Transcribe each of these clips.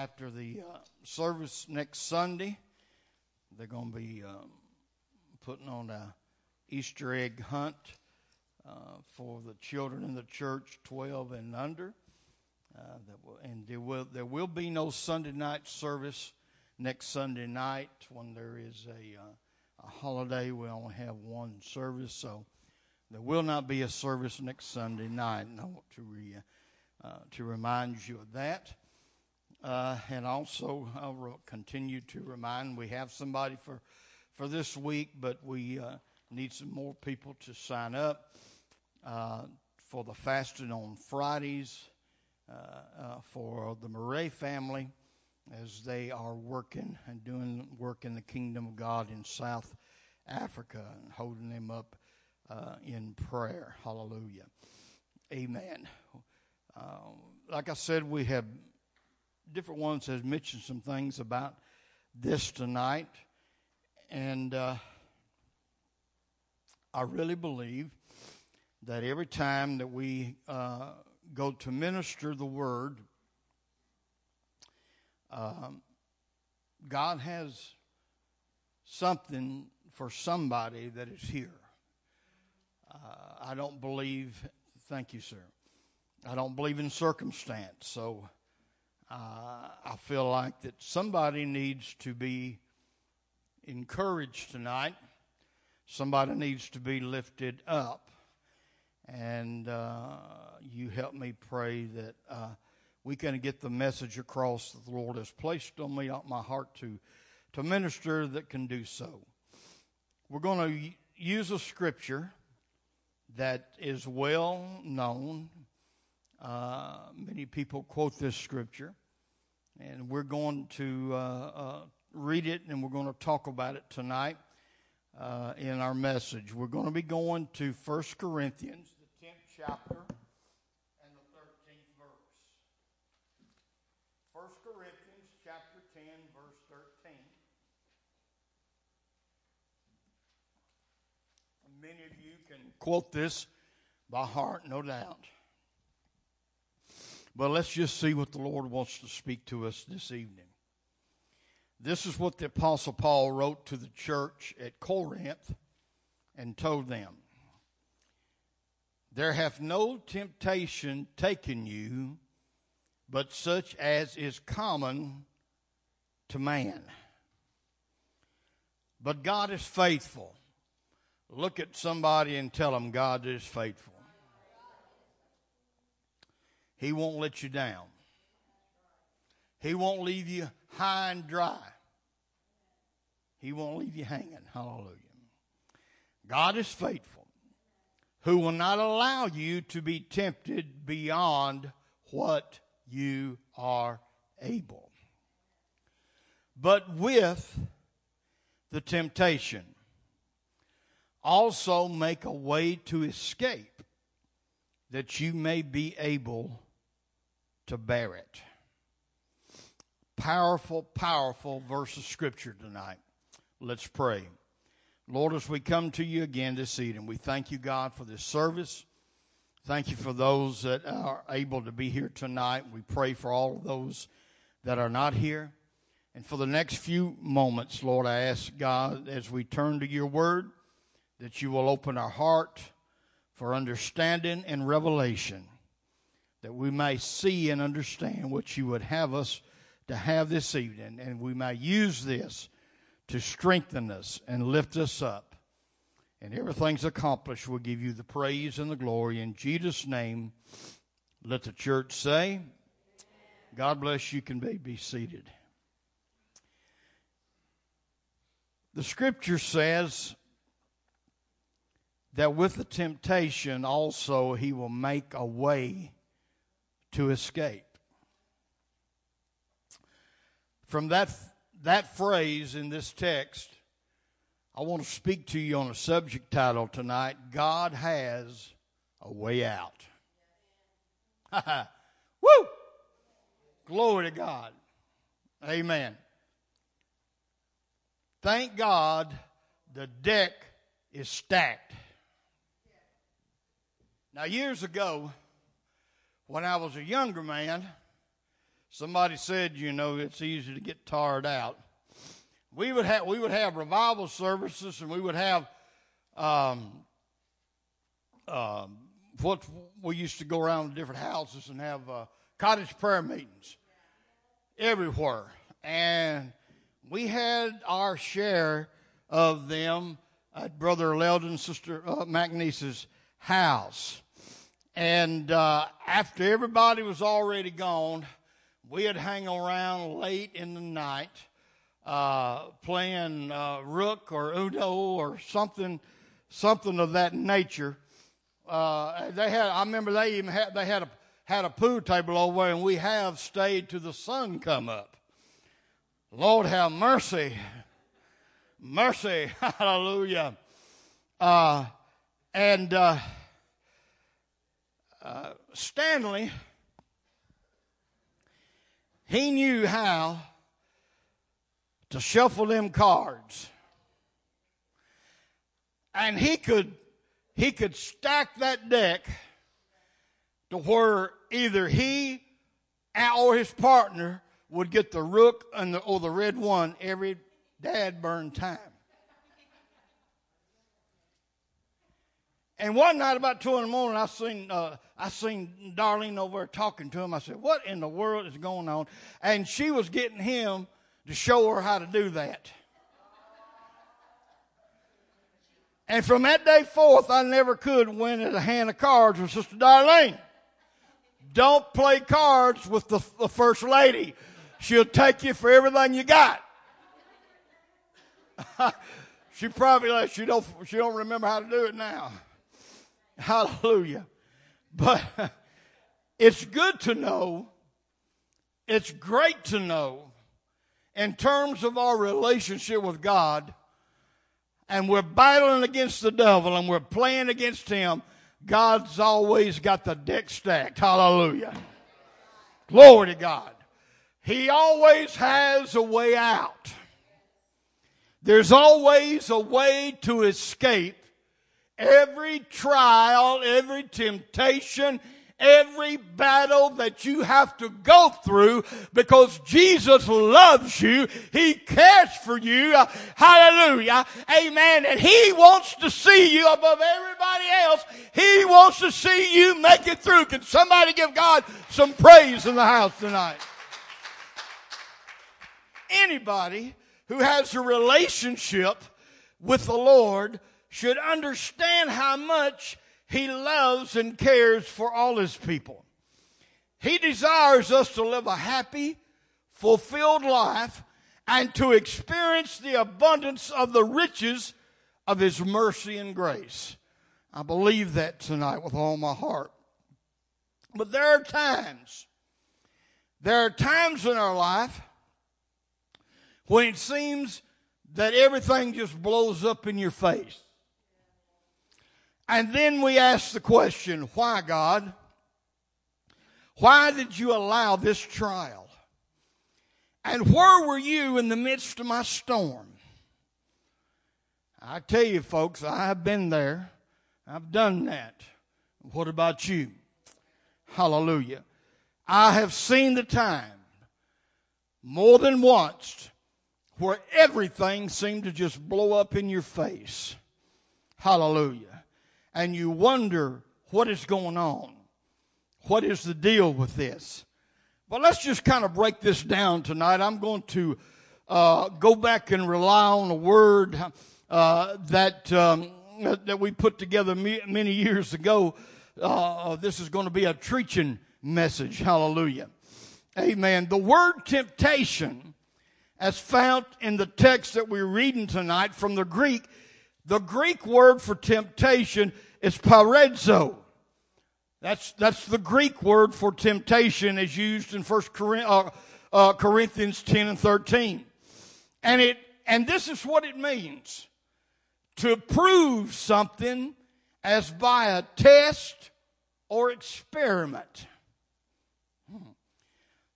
after the uh, service next Sunday, they're going to be um, putting on a Easter egg hunt uh, for the children in the church, 12 and under. Uh, will, and there will there will be no Sunday night service next Sunday night when there is a, uh, a holiday. We only have one service, so there will not be a service next Sunday night. And I want to re, uh, to remind you of that. Uh, and also, I'll continue to remind we have somebody for, for this week, but we uh, need some more people to sign up uh, for the fasting on Fridays uh, uh, for the Murray family as they are working and doing work in the kingdom of God in South Africa and holding them up uh, in prayer. Hallelujah. Amen. like I said, we have different ones has mentioned some things about this tonight, and uh, I really believe that every time that we uh, go to minister the word, um, God has something for somebody that is here. Uh, I don't believe, thank you, sir. I don't believe in circumstance. So uh, I feel like that somebody needs to be encouraged tonight. Somebody needs to be lifted up. And uh, you help me pray that uh, we can get the message across that the Lord has placed on me, on my heart to, to minister that can do so. We're going to use a scripture that is well known. Uh, many people quote this scripture and we're going to uh, uh, read it and we're going to talk about it tonight uh, in our message. We're going to be going to 1 Corinthians, the 10th chapter, and the 13th verse. 1 Corinthians chapter 10, verse 13. Many of you can quote this by heart, no doubt. But let's just see what the Lord wants to speak to us this evening. This is what the Apostle Paul wrote to the church at Corinth and told them There hath no temptation taken you, but such as is common to man. But God is faithful. Look at somebody and tell them God is faithful. He won't let you down. He won't leave you high and dry. He won't leave you hanging. Hallelujah. God is faithful, who will not allow you to be tempted beyond what you are able. But with the temptation, also make a way to escape that you may be able to bear it. Powerful, powerful verse of Scripture tonight. Let's pray. Lord, as we come to you again this evening, we thank you, God, for this service. Thank you for those that are able to be here tonight. We pray for all of those that are not here. And for the next few moments, Lord, I ask God, as we turn to your word, that you will open our heart for understanding and revelation that we may see and understand what you would have us to have this evening, and we may use this to strengthen us and lift us up. And everything's accomplished. We'll give you the praise and the glory. In Jesus' name, let the church say, God bless you. Can be, be seated. The scripture says that with the temptation also he will make a way to escape. From that, that phrase in this text, I want to speak to you on a subject title tonight God has a way out. Woo! Glory to God. Amen. Thank God the deck is stacked. Now, years ago, when I was a younger man, Somebody said, you know, it's easy to get tired out. We would have we would have revival services, and we would have um, uh, what we used to go around to different houses and have uh, cottage prayer meetings everywhere, and we had our share of them at Brother Leldon, Sister uh, McNeese's house. And uh, after everybody was already gone, we'd hang around late in the night uh, playing uh, rook or uno or something, something of that nature. Uh, they had, I remember they even had, they had a had a pool table over and we have stayed till the sun come up. Lord have mercy, mercy, hallelujah. Uh, and uh, Stanley, he knew how to shuffle them cards. And he could he could stack that deck to where either he or his partner would get the rook and the, or the red one every dad burn time. And one night, about two in the morning, I seen uh, I seen Darlene over there talking to him. I said, "What in the world is going on?" And she was getting him to show her how to do that. And from that day forth, I never could win at a hand of cards with Sister Darlene. Don't play cards with the, the first lady. She'll take you for everything you got. she probably she don't she don't remember how to do it now. Hallelujah. But it's good to know, it's great to know in terms of our relationship with God, and we're battling against the devil and we're playing against him, God's always got the deck stacked. Hallelujah. Glory to God. He always has a way out. There's always a way to escape every trial, every temptation, every battle that you have to go through because Jesus loves you. He cares for you. Hallelujah. Amen. And He wants to see you above everybody else. He wants to see you make it through. Can somebody give God some praise in the house tonight? Anybody who has a relationship with the Lord should understand how much he loves and cares for all his people. He desires us to live a happy, fulfilled life and to experience the abundance of the riches of his mercy and grace. I believe that tonight with all my heart. But there are times, there are times in our life when it seems that everything just blows up in your face. And then we ask the question, why, God? Why did you allow this trial? And where were you in the midst of my storm? I tell you, folks, I have been there. I've done that. What about you? Hallelujah. I have seen the time more than once where everything seemed to just blow up in your face. Hallelujah and you wonder what is going on. What is the deal with this? But let's just kind of break this down tonight. I'm going to uh, go back and rely on a word uh, that um, that we put together many years ago. Uh, this is going to be a preaching message. Hallelujah. Amen. The word temptation, as found in the text that we're reading tonight from the Greek, the Greek word for temptation is peirazo. That's, that's the Greek word for temptation as used in 1 uh, uh, Corinthians 10 and 13. And it, and this is what it means. To prove something as by a test or experiment. Hmm.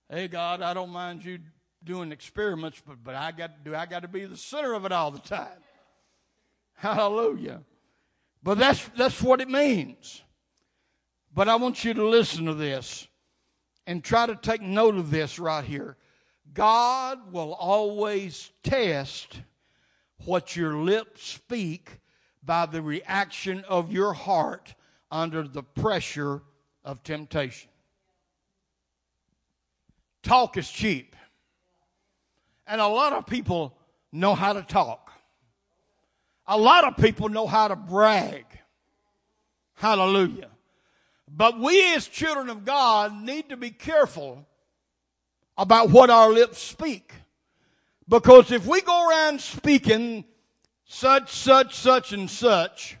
Hey God, I don't mind you doing experiments, but, but I got do I got to be the center of it all the time. Hallelujah. But that's, that's what it means. But I want you to listen to this. and try to take note of this right here. God will always test what your lips speak by the reaction of your heart under the pressure of temptation. Talk is cheap. And a lot of people know how to talk. A lot of people know how to brag. Hallelujah. But we as children of God need to be careful about what our lips speak. Because if we go around speaking such, such, such, and such,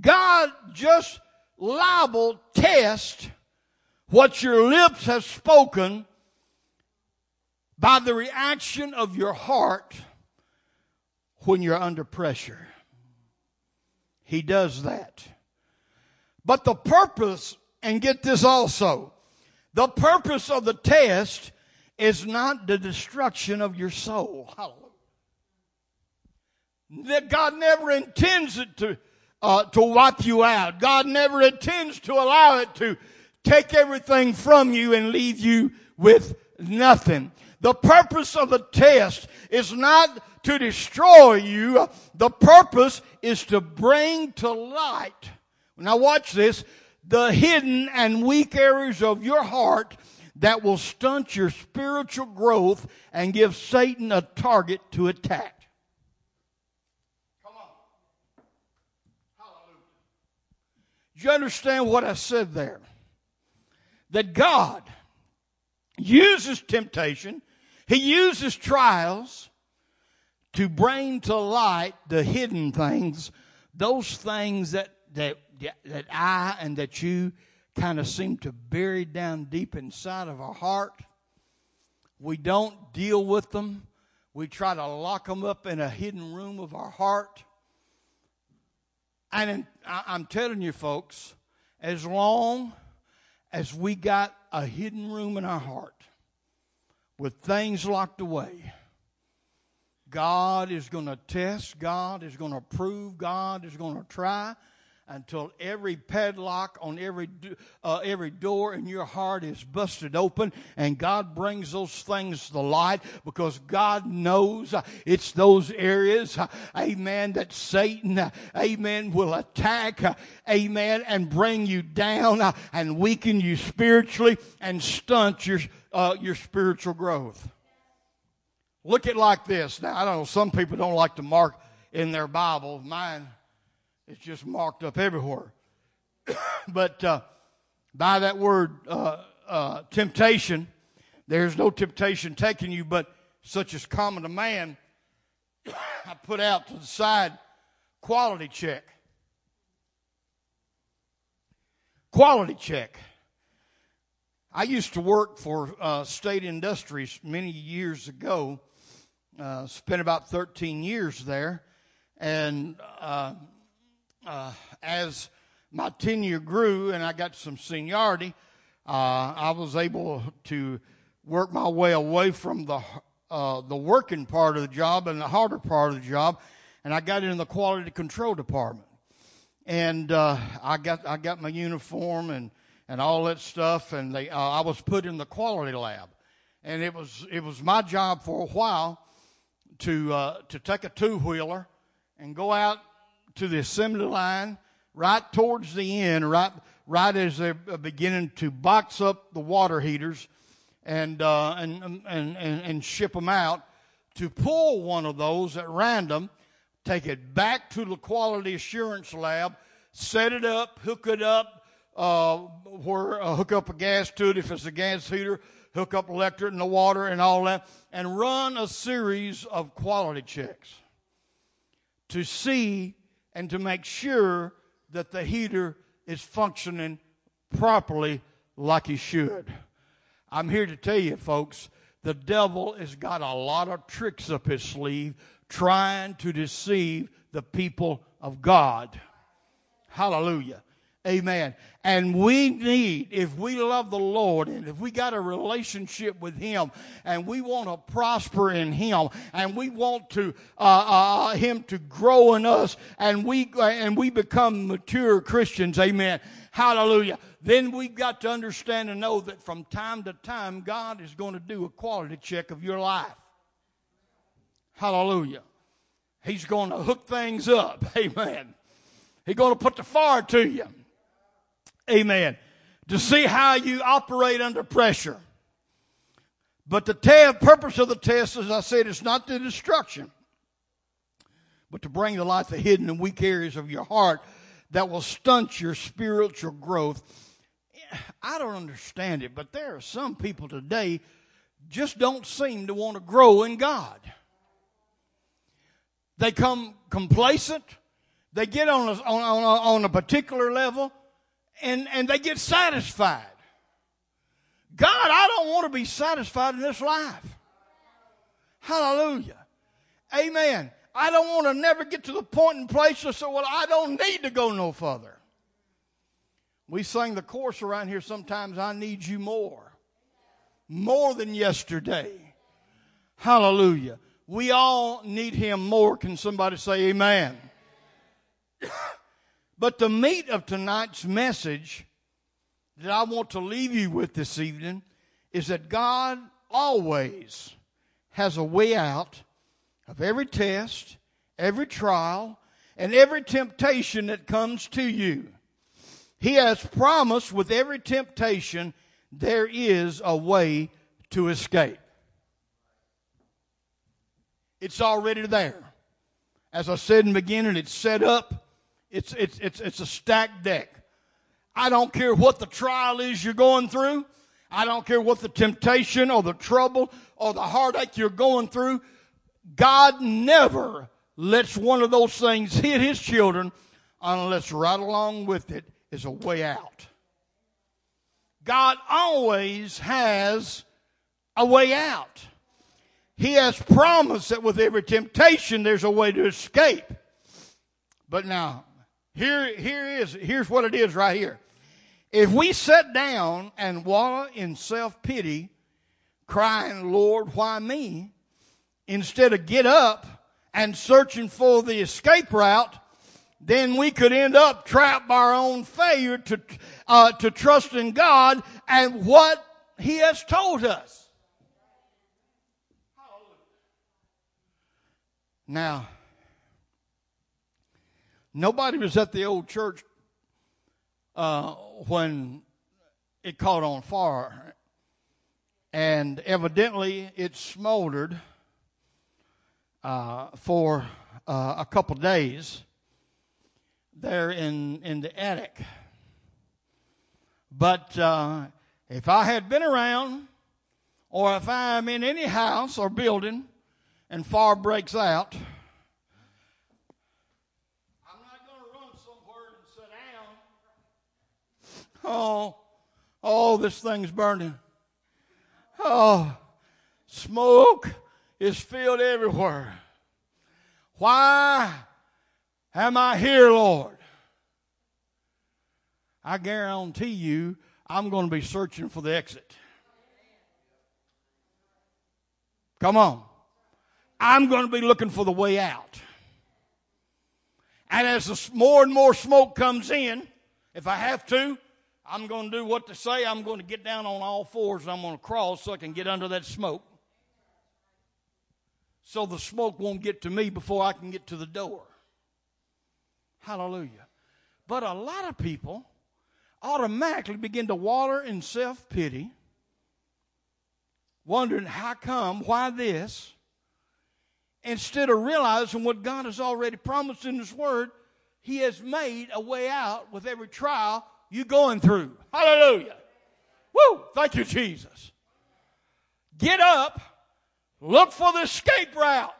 God just liable test what your lips have spoken by the reaction of your heart when you're under pressure. He does that. But the purpose, and get this also, the purpose of the test is not the destruction of your soul. Hallelujah. God never intends it to, uh, to wipe you out. God never intends to allow it to take everything from you and leave you with nothing. The purpose of the test is not to destroy you. The purpose is to bring to light now watch this. The hidden and weak areas of your heart that will stunt your spiritual growth and give Satan a target to attack. Come on. Hallelujah. Do you understand what I said there? That God uses temptation, He uses trials to bring to light the hidden things, those things that, that that I and that you kind of seem to bury down deep inside of our heart. We don't deal with them. We try to lock them up in a hidden room of our heart. And I'm telling you, folks, as long as we got a hidden room in our heart with things locked away, God is going to test, God is going to prove, God is going to try until every padlock on every uh, every door in your heart is busted open and God brings those things to light because God knows uh, it's those areas uh, amen that Satan uh, amen will attack uh, amen and bring you down uh, and weaken you spiritually and stunt your your spiritual growth look at like this now I don't know some people don't like to mark in their Bible mine is just marked up everywhere. but uh, by that word uh, uh, temptation, there's no temptation taking you, but such as common to man. I put out to the side quality check. Quality check. I used to work for uh, State Industries many years ago. Uh, spent about 13 years there, and uh, uh, as my tenure grew and I got some seniority, uh, I was able to work my way away from the uh, the working part of the job and the harder part of the job, and I got in the quality control department. And uh, I got I got my uniform and and all that stuff, and they I was put in the quality lab, and it was it was my job for a while to uh, to take a two wheeler and go out to the assembly line right towards the end, right, right as they're beginning to box up the water heaters and, uh, and, and, and, and ship them out, to pull one of those at random, take it back to the quality assurance lab, set it up, hook it up, uh, where uh, hook up a gas to it if it's a gas heater, hook up electric and the water and all that, and run a series of quality checks to see and to make sure that the heater is functioning properly like he should. I'm here to tell you, folks, the devil has got a lot of tricks up his sleeve trying to deceive the people of God. Hallelujah. Amen. And we need, if we love the Lord and if we got a relationship with Him and we want to prosper in Him and we want to, uh, uh, Him to grow in us and we, and we become mature Christians, amen. Hallelujah. Then we've got to understand and know that from time to time, God is going to do a quality check of your life. Hallelujah. He's going to hook things up. Amen. He's going to put the fire to you. Amen. To see how you operate under pressure. But the te- purpose of the test, as I said, is not the destruction, but to bring to light the hidden and weak areas of your heart that will stunt your spiritual growth. I don't understand it, but there are some people today just don't seem to want to grow in God. They come complacent. They get on a, on, on, on a particular level and, and they get satisfied. God, I don't want to be satisfied in this life. Hallelujah. Amen. I don't want to never get to the point and place to say, well, I don't need to go no further. We sing the chorus around here sometimes, I need you more. More than yesterday. Hallelujah. We all need him more. Can somebody say amen? But the meat of tonight's message that I want to leave you with this evening is that God always has a way out of every test, every trial, and every temptation that comes to you. He has promised with every temptation there is a way to escape. It's already there. As I said in the beginning, it's set up. It's, it's, it's, it's a stacked deck. I don't care what the trial is you're going through. I don't care what the temptation or the trouble or the heartache you're going through. God never lets one of those things hit his children unless right along with it is a way out. God always has a way out. He has promised that with every temptation there's a way to escape. But now, here, here is, here's what it is right here. If we sit down and wallow in self-pity, crying, Lord, why me? Instead of get up and searching for the escape route, then we could end up trapped by our own failure to, uh, to trust in God and what He has told us. Now, nobody was at the old church uh, when it caught on fire, and evidently it smoldered uh, for uh, a couple days there in in the attic. But uh, if I had been around, or if I'm in any house or building and fire breaks out, I'm not going to run somewhere and sit down. Oh, oh, this thing's burning. Oh, smoke is filled everywhere. Why am I here, Lord? I guarantee you, I'm going to be searching for the exit. Come on. I'm going to be looking for the way out. And as more and more smoke comes in, if I have to, I'm going to do what to say. I'm going to get down on all fours and I'm going to crawl so I can get under that smoke. So the smoke won't get to me before I can get to the door. Hallelujah. But a lot of people automatically begin to water in self pity, wondering how come, why this? instead of realizing what God has already promised in His Word, He has made a way out with every trial you're going through. Hallelujah. Woo! Thank you, Jesus. Get up, look for the escape route.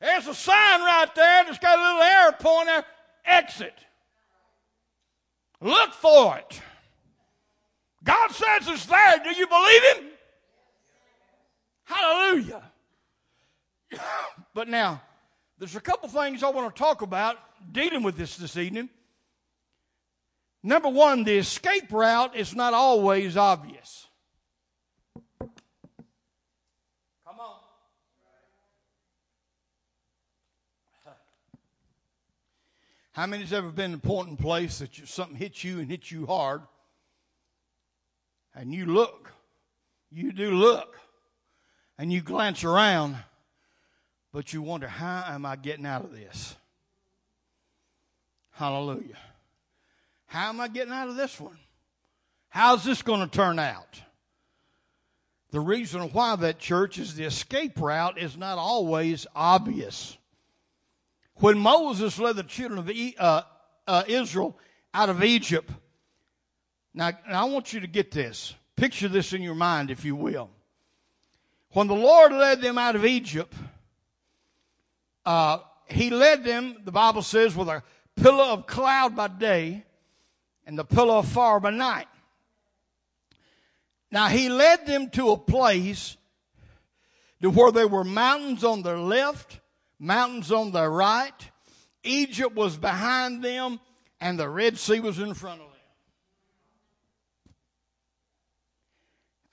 There's a sign right there that's got a little arrow pointing. Exit. Look for it. God says it's there. Do you believe Him? Hallelujah. but now, there's a couple things I want to talk about dealing with this this evening. Number one, the escape route is not always obvious. Come on. How many's ever been in an important place that you, something hits you and hits you hard, and you look, you do look, and you glance around, but you wonder, how am I getting out of this? Hallelujah. How am I getting out of this one? How's this going to turn out? The reason why that church is the escape route is not always obvious. When Moses led the children of uh, uh, Israel out of Egypt, now, now I want you to get this. Picture this in your mind, if you will. When the Lord led them out of Egypt, uh, He led them, the Bible says, with a pillar of cloud by day and the pillar of fire by night. Now he led them to a place to where there were mountains on their left, mountains on their right. Egypt was behind them, and the Red Sea was in front of them.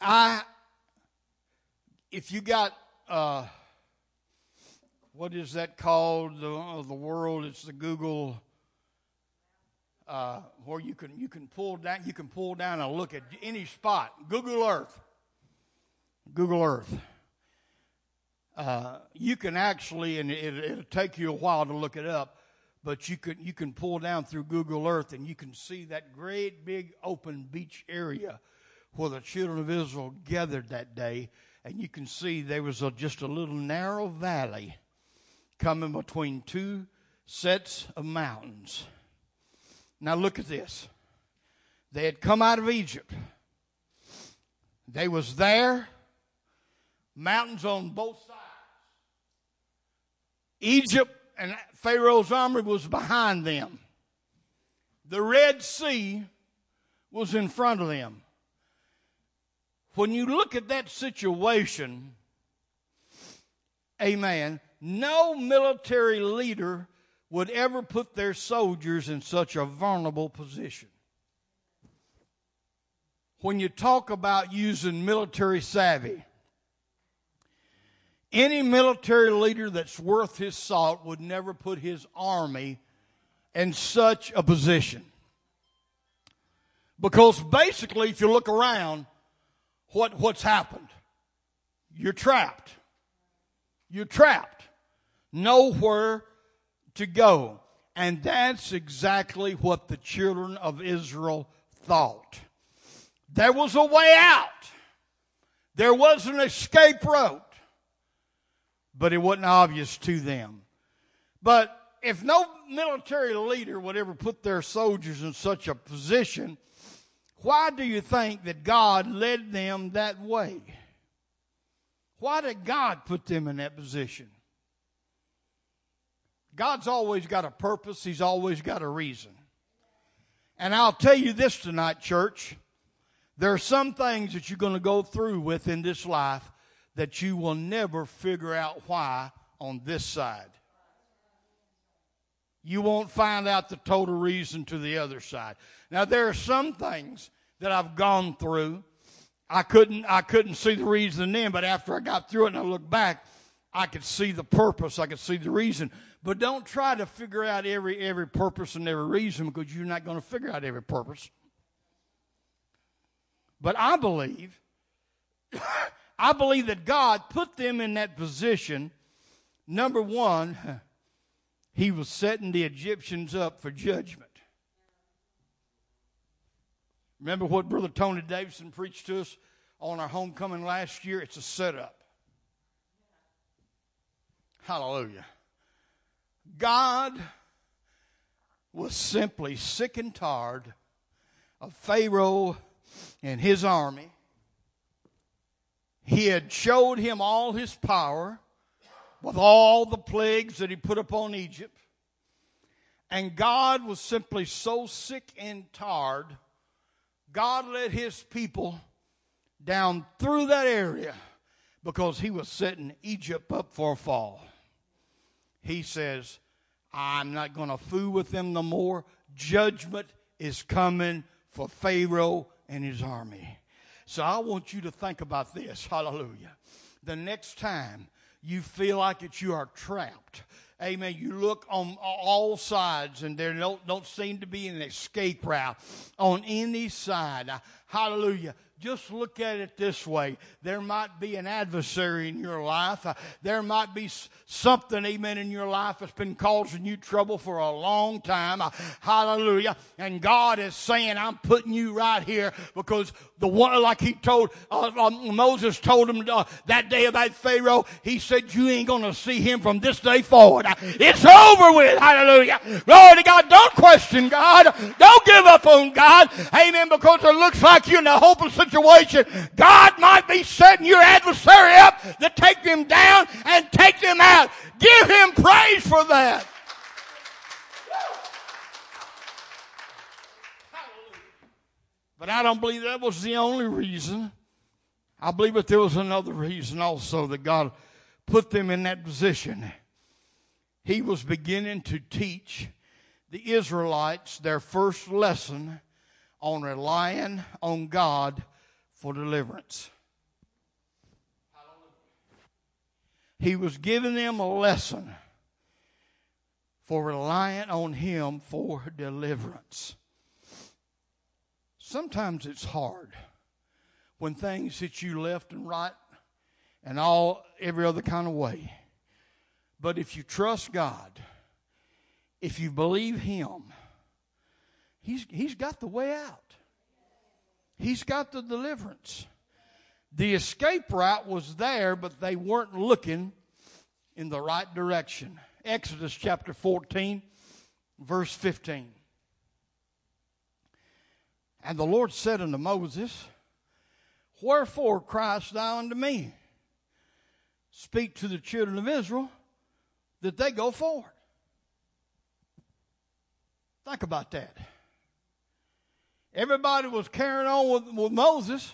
I, if you got, uh, what is that called? The, uh, the world, it's the Google uh, where you can you can pull down you can pull down and look at any spot. Google Earth. Google Earth. Uh, you can actually, and it, will take you a while to look it up, but you can you can pull down through Google Earth and you can see that great big open beach area where the children of Israel gathered that day, and you can see there was a, just a little narrow valley coming between two sets of mountains. Now look at this. They had come out of Egypt. They was there, mountains on both sides. Egypt and Pharaoh's army was behind them. The Red Sea was in front of them. When you look at that situation, amen, no military leader would ever put their soldiers in such a vulnerable position. When you talk about using military savvy, any military leader that's worth his salt would never put his army in such a position. Because basically, if you look around, what, what's happened? You're trapped. You're trapped. Nowhere to go. And that's exactly what the children of Israel thought. There was a way out. There was an escape route. But it wasn't obvious to them. But if no military leader would ever put their soldiers in such a position, why do you think that God led them that way? Why did God put them in that position? God's always got a purpose, He's always got a reason. And I'll tell you this tonight, church. There are some things that you're going to go through with in this life that you will never figure out why on this side. You won't find out the total reason to the other side. Now there are some things that I've gone through. I couldn't I couldn't see the reason then, but after I got through it and I looked back, I could see the purpose, I could see the reason. But don't try to figure out every, every purpose and every reason because you're not going to figure out every purpose. But I believe, I believe that God put them in that position. Number one, he was setting the Egyptians up for judgment. Remember what Brother Tony Davidson preached to us on our homecoming last year? It's a setup. Hallelujah. God was simply sick and tired of Pharaoh and his army. He had showed him all his power with all the plagues that he put upon Egypt. And God was simply so sick and tired, God led his people down through that area because he was setting Egypt up for a fall he says, I'm not going to fool with them no more. Judgment is coming for Pharaoh and his army. So I want you to think about this. Hallelujah. The next time you feel like it, you are trapped. Amen. You look on all sides and there don't, don't seem to be an escape route on any side. Hallelujah just look at it this way. There might be an adversary in your life. Uh, there might be something, amen, in your life that's been causing you trouble for a long time. Uh, hallelujah. And God is saying, I'm putting you right here because the one, like he told, uh, um, Moses told him uh, that day about Pharaoh, he said, you ain't going to see him from this day forward. It's over with. Hallelujah. Glory to God. Don't question God. Don't give up on God. Amen. Because it looks like you're in a hopeless situation, God might be setting your adversary up to take them down and take them out. Give him praise for that. But I don't believe that was the only reason. I believe that there was another reason also that God put them in that position. He was beginning to teach the Israelites their first lesson on relying on God for deliverance. He was giving them a lesson for relying on Him for deliverance. Sometimes it's hard when things hit you left and right and all every other kind of way. But if you trust God, if you believe Him, He's, he's got the way out. He's got the deliverance. The escape route was there, but they weren't looking in the right direction. Exodus chapter 14, verse 15. And the Lord said unto Moses, Wherefore criest thou unto me? Speak to the children of Israel that they go forward. Think about that. Everybody was carrying on with, with Moses.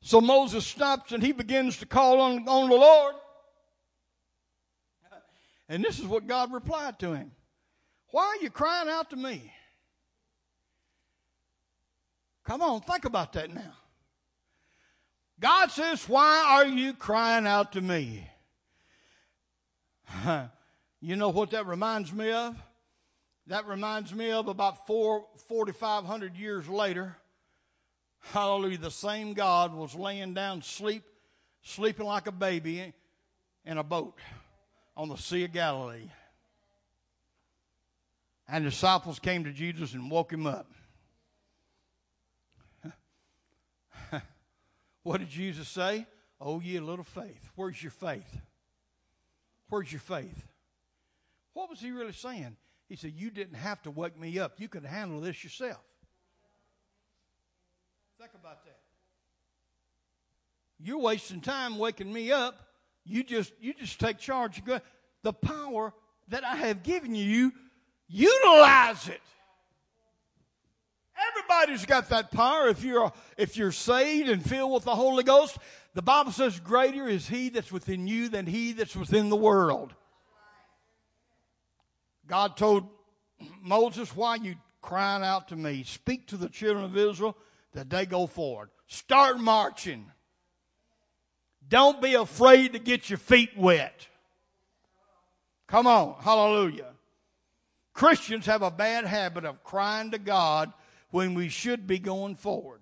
So Moses stops and he begins to call on, on the Lord. And this is what God replied to him Why are you crying out to me? Come on, think about that now. God says, Why are you crying out to me? you know what that reminds me of? That reminds me of about four, 4,500 years later. Hallelujah. The same God was laying down sleep, sleeping like a baby in a boat on the Sea of Galilee. And disciples came to Jesus and woke him up. What did Jesus say? Oh, ye little faith. Where's your faith? Where's your faith? What was he really saying? He said, You didn't have to wake me up. You could handle this yourself. Think about that. You're wasting time waking me up. You just you just take charge. The power that I have given you, utilize it. Everybody's got that power if you're if you're saved and filled with the Holy Ghost. The Bible says, "Greater is He that's within you than He that's within the world." God told Moses, Why are you crying out to me? Speak to the children of Israel that they go forward. Start marching. Don't be afraid to get your feet wet. Come on, hallelujah. Christians have a bad habit of crying to God when we should be going forward.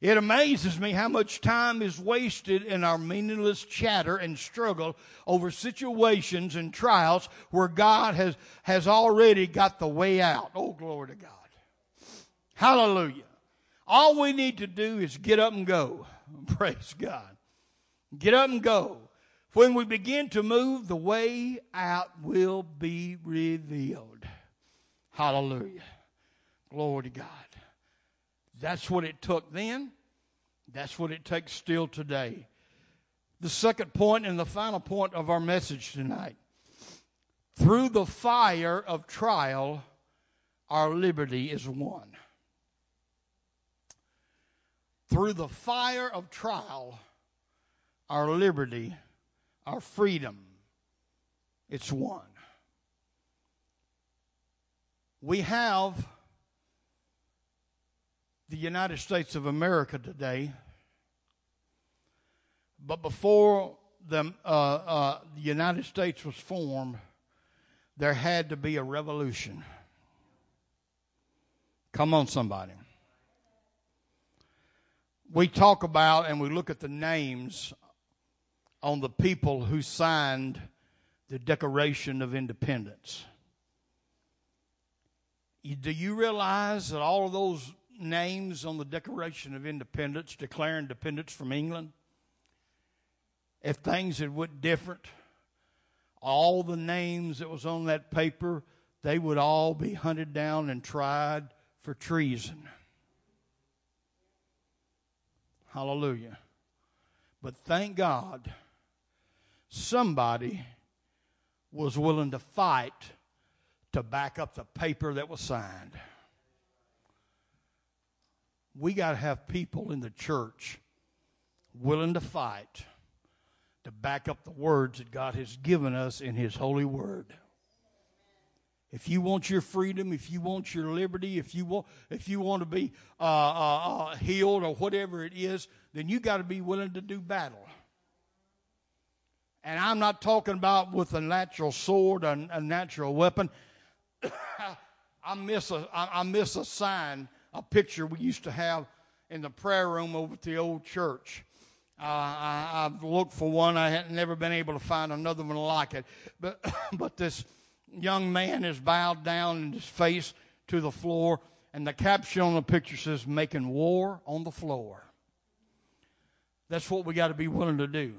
It amazes me how much time is wasted in our meaningless chatter and struggle over situations and trials where God has, has already got the way out. Oh, glory to God. Hallelujah. All we need to do is get up and go. Praise God. Get up and go. When we begin to move, the way out will be revealed. Hallelujah. Glory to God. That's what it took then. That's what it takes still today. The second point and the final point of our message tonight. Through the fire of trial, our liberty is won. Through the fire of trial, our liberty, our freedom, it's won. We have the United States of America today, but before the, uh, uh, United States was formed, there had to be a revolution. Come on, somebody. We talk about and we look at the names on the people who signed the Declaration of Independence. Do you realize that all of those names on the Declaration of Independence declaring independence from England? If things had went different, all the names that was on that paper, they would all be hunted down and tried for treason. Hallelujah. But thank God somebody was willing to fight to back up the paper that was signed. We got to have people in the church willing to fight to back up the words that God has given us in His holy word. If you want your freedom, if you want your liberty, if you want, if you want to be uh, uh, uh, healed or whatever it is, then you got to be willing to do battle. And I'm not talking about with a natural sword, a, a natural weapon. I miss a I miss a sign, a picture we used to have in the prayer room over at the old church. Uh, I, have looked for one. I had never been able to find another one like it. But but this young man is bowed down in his face to the floor, and the caption on the picture says, "Making war on the floor." That's what we got to be willing to do.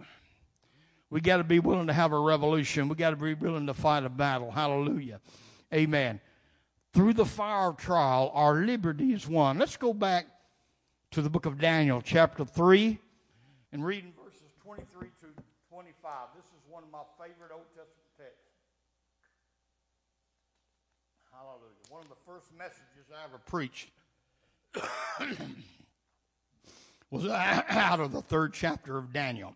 We got to be willing to have a revolution. We got to be willing to fight a battle. Hallelujah. Amen. Through the fire of trial, our liberty is won. Let's go back to the book of Daniel, chapter 3, and reading verses 23 to 25. This is one of my favorite Old Testament texts. Hallelujah. One of the first messages I ever preached was out of the third chapter of Daniel.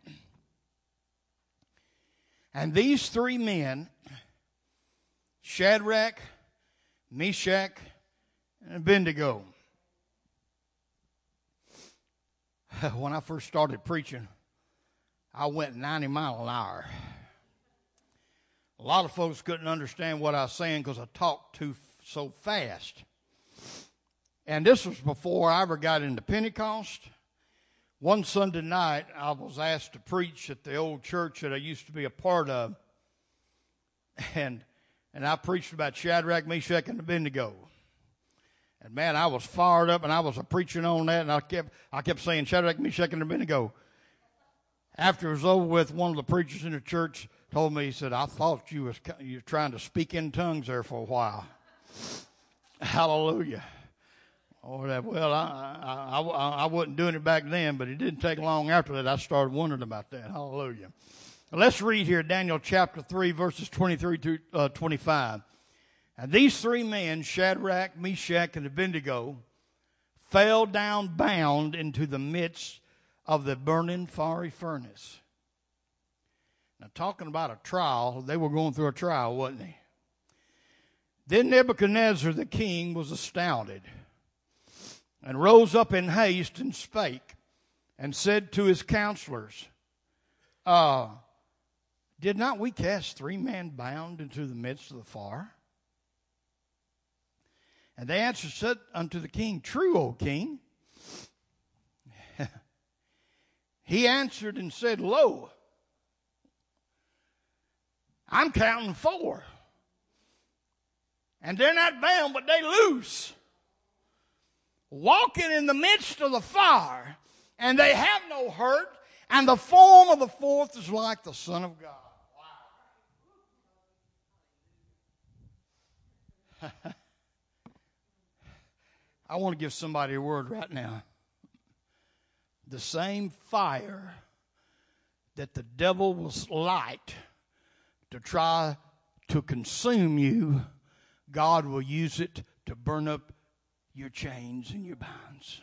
And these three men, Shadrach, Meshach, and Abednego, when I first started preaching, I went 90 mile an hour. A lot of folks couldn't understand what I was saying because I talked too so fast. And this was before I ever got into Pentecost one Sunday night, I was asked to preach at the old church that I used to be a part of, and and I preached about Shadrach, Meshach, and Abednego. And man, I was fired up, and I was a preaching on that, and I kept I kept saying Shadrach, Meshach, and Abednego. After it was over with, one of the preachers in the church told me, he said, "I thought you was you trying to speak in tongues there for a while." Hallelujah. Or that, well, I, I, I, I wasn't doing it back then, but it didn't take long after that I started wondering about that. Hallelujah. Let's read here Daniel chapter 3, verses 23 to uh, 25. And these three men, Shadrach, Meshach, and Abednego, fell down bound into the midst of the burning fiery furnace. Now, talking about a trial, they were going through a trial, wasn't they? Then Nebuchadnezzar the king was astounded and rose up in haste and spake and said to his counselors, uh, Did not we cast three men bound into the midst of the fire? And they answered said unto the king, True, O king. he answered and said, Lo, I'm counting four. And they're not bound, but they loose walking in the midst of the fire, and they have no hurt, and the form of the fourth is like the Son of God. I want to give somebody a word right now. The same fire that the devil will light to try to consume you, God will use it to burn up your chains and your bonds.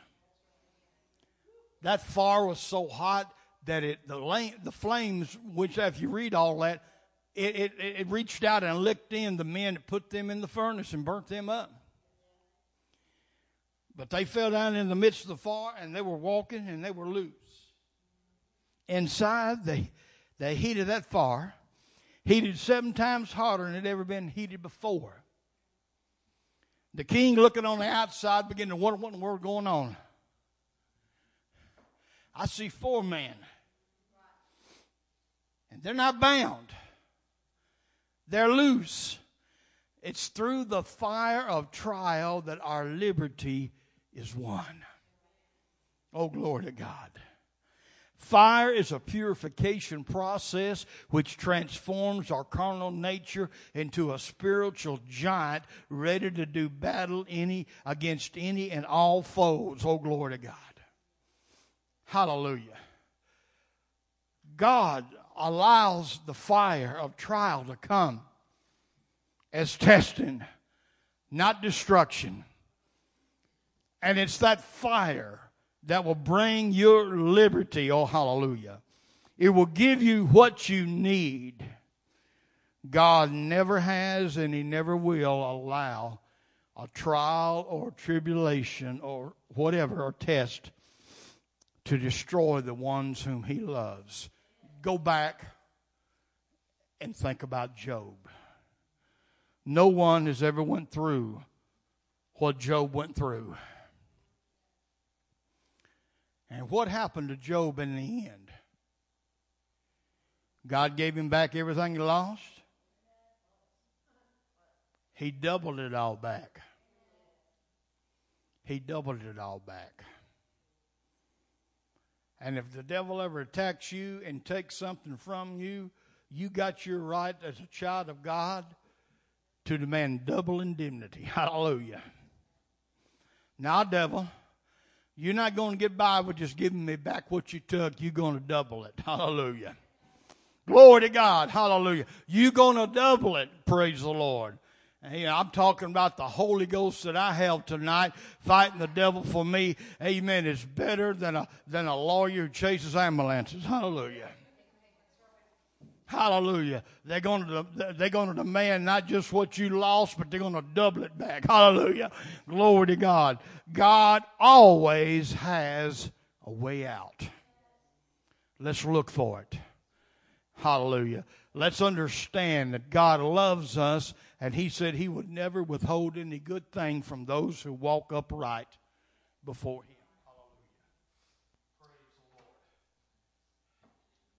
That fire was so hot that it the, the flames, which if you read all that, it, it, it reached out and licked in the men that put them in the furnace and burnt them up. But they fell down in the midst of the fire and they were walking and they were loose. Inside, the, the heat of that fire heated seven times hotter than it had ever been heated before. The king, looking on the outside, began to wonder what in the world going on. I see four men, and they're not bound, they're loose. It's through the fire of trial that our liberty is won. Oh, glory to God. Fire is a purification process which transforms our carnal nature into a spiritual giant ready to do battle any against any and all foes. Oh glory to God. Hallelujah. God allows the fire of trial to come as testing, not destruction. And it's that fire that will bring your liberty. Oh, hallelujah. It will give you what you need. God never has and He never will allow a trial or tribulation or whatever or test to destroy the ones whom He loves. Go back and think about Job. No one has ever went through what Job went through. And what happened to Job in the end? God gave him back everything he lost. He doubled it all back. He doubled it all back. And if the devil ever attacks you and takes something from you, you got your right as a child of God to demand double indemnity. Hallelujah. Now, devil, you're not going to get by with just giving me back what you took. You're going to double it. Hallelujah. Glory to God. Hallelujah. You're going to double it. Praise the Lord. And, I'm talking about the Holy Ghost that I have tonight, fighting the devil for me. Amen. It's better than a, than a lawyer who chases ambulances. Hallelujah. Hallelujah. They're going to they're going to demand not just what you lost, but they're going to double it back. Hallelujah. Glory to God. God always has a way out. Let's look for it. Hallelujah. Let's understand that God loves us and he said he would never withhold any good thing from those who walk upright before him.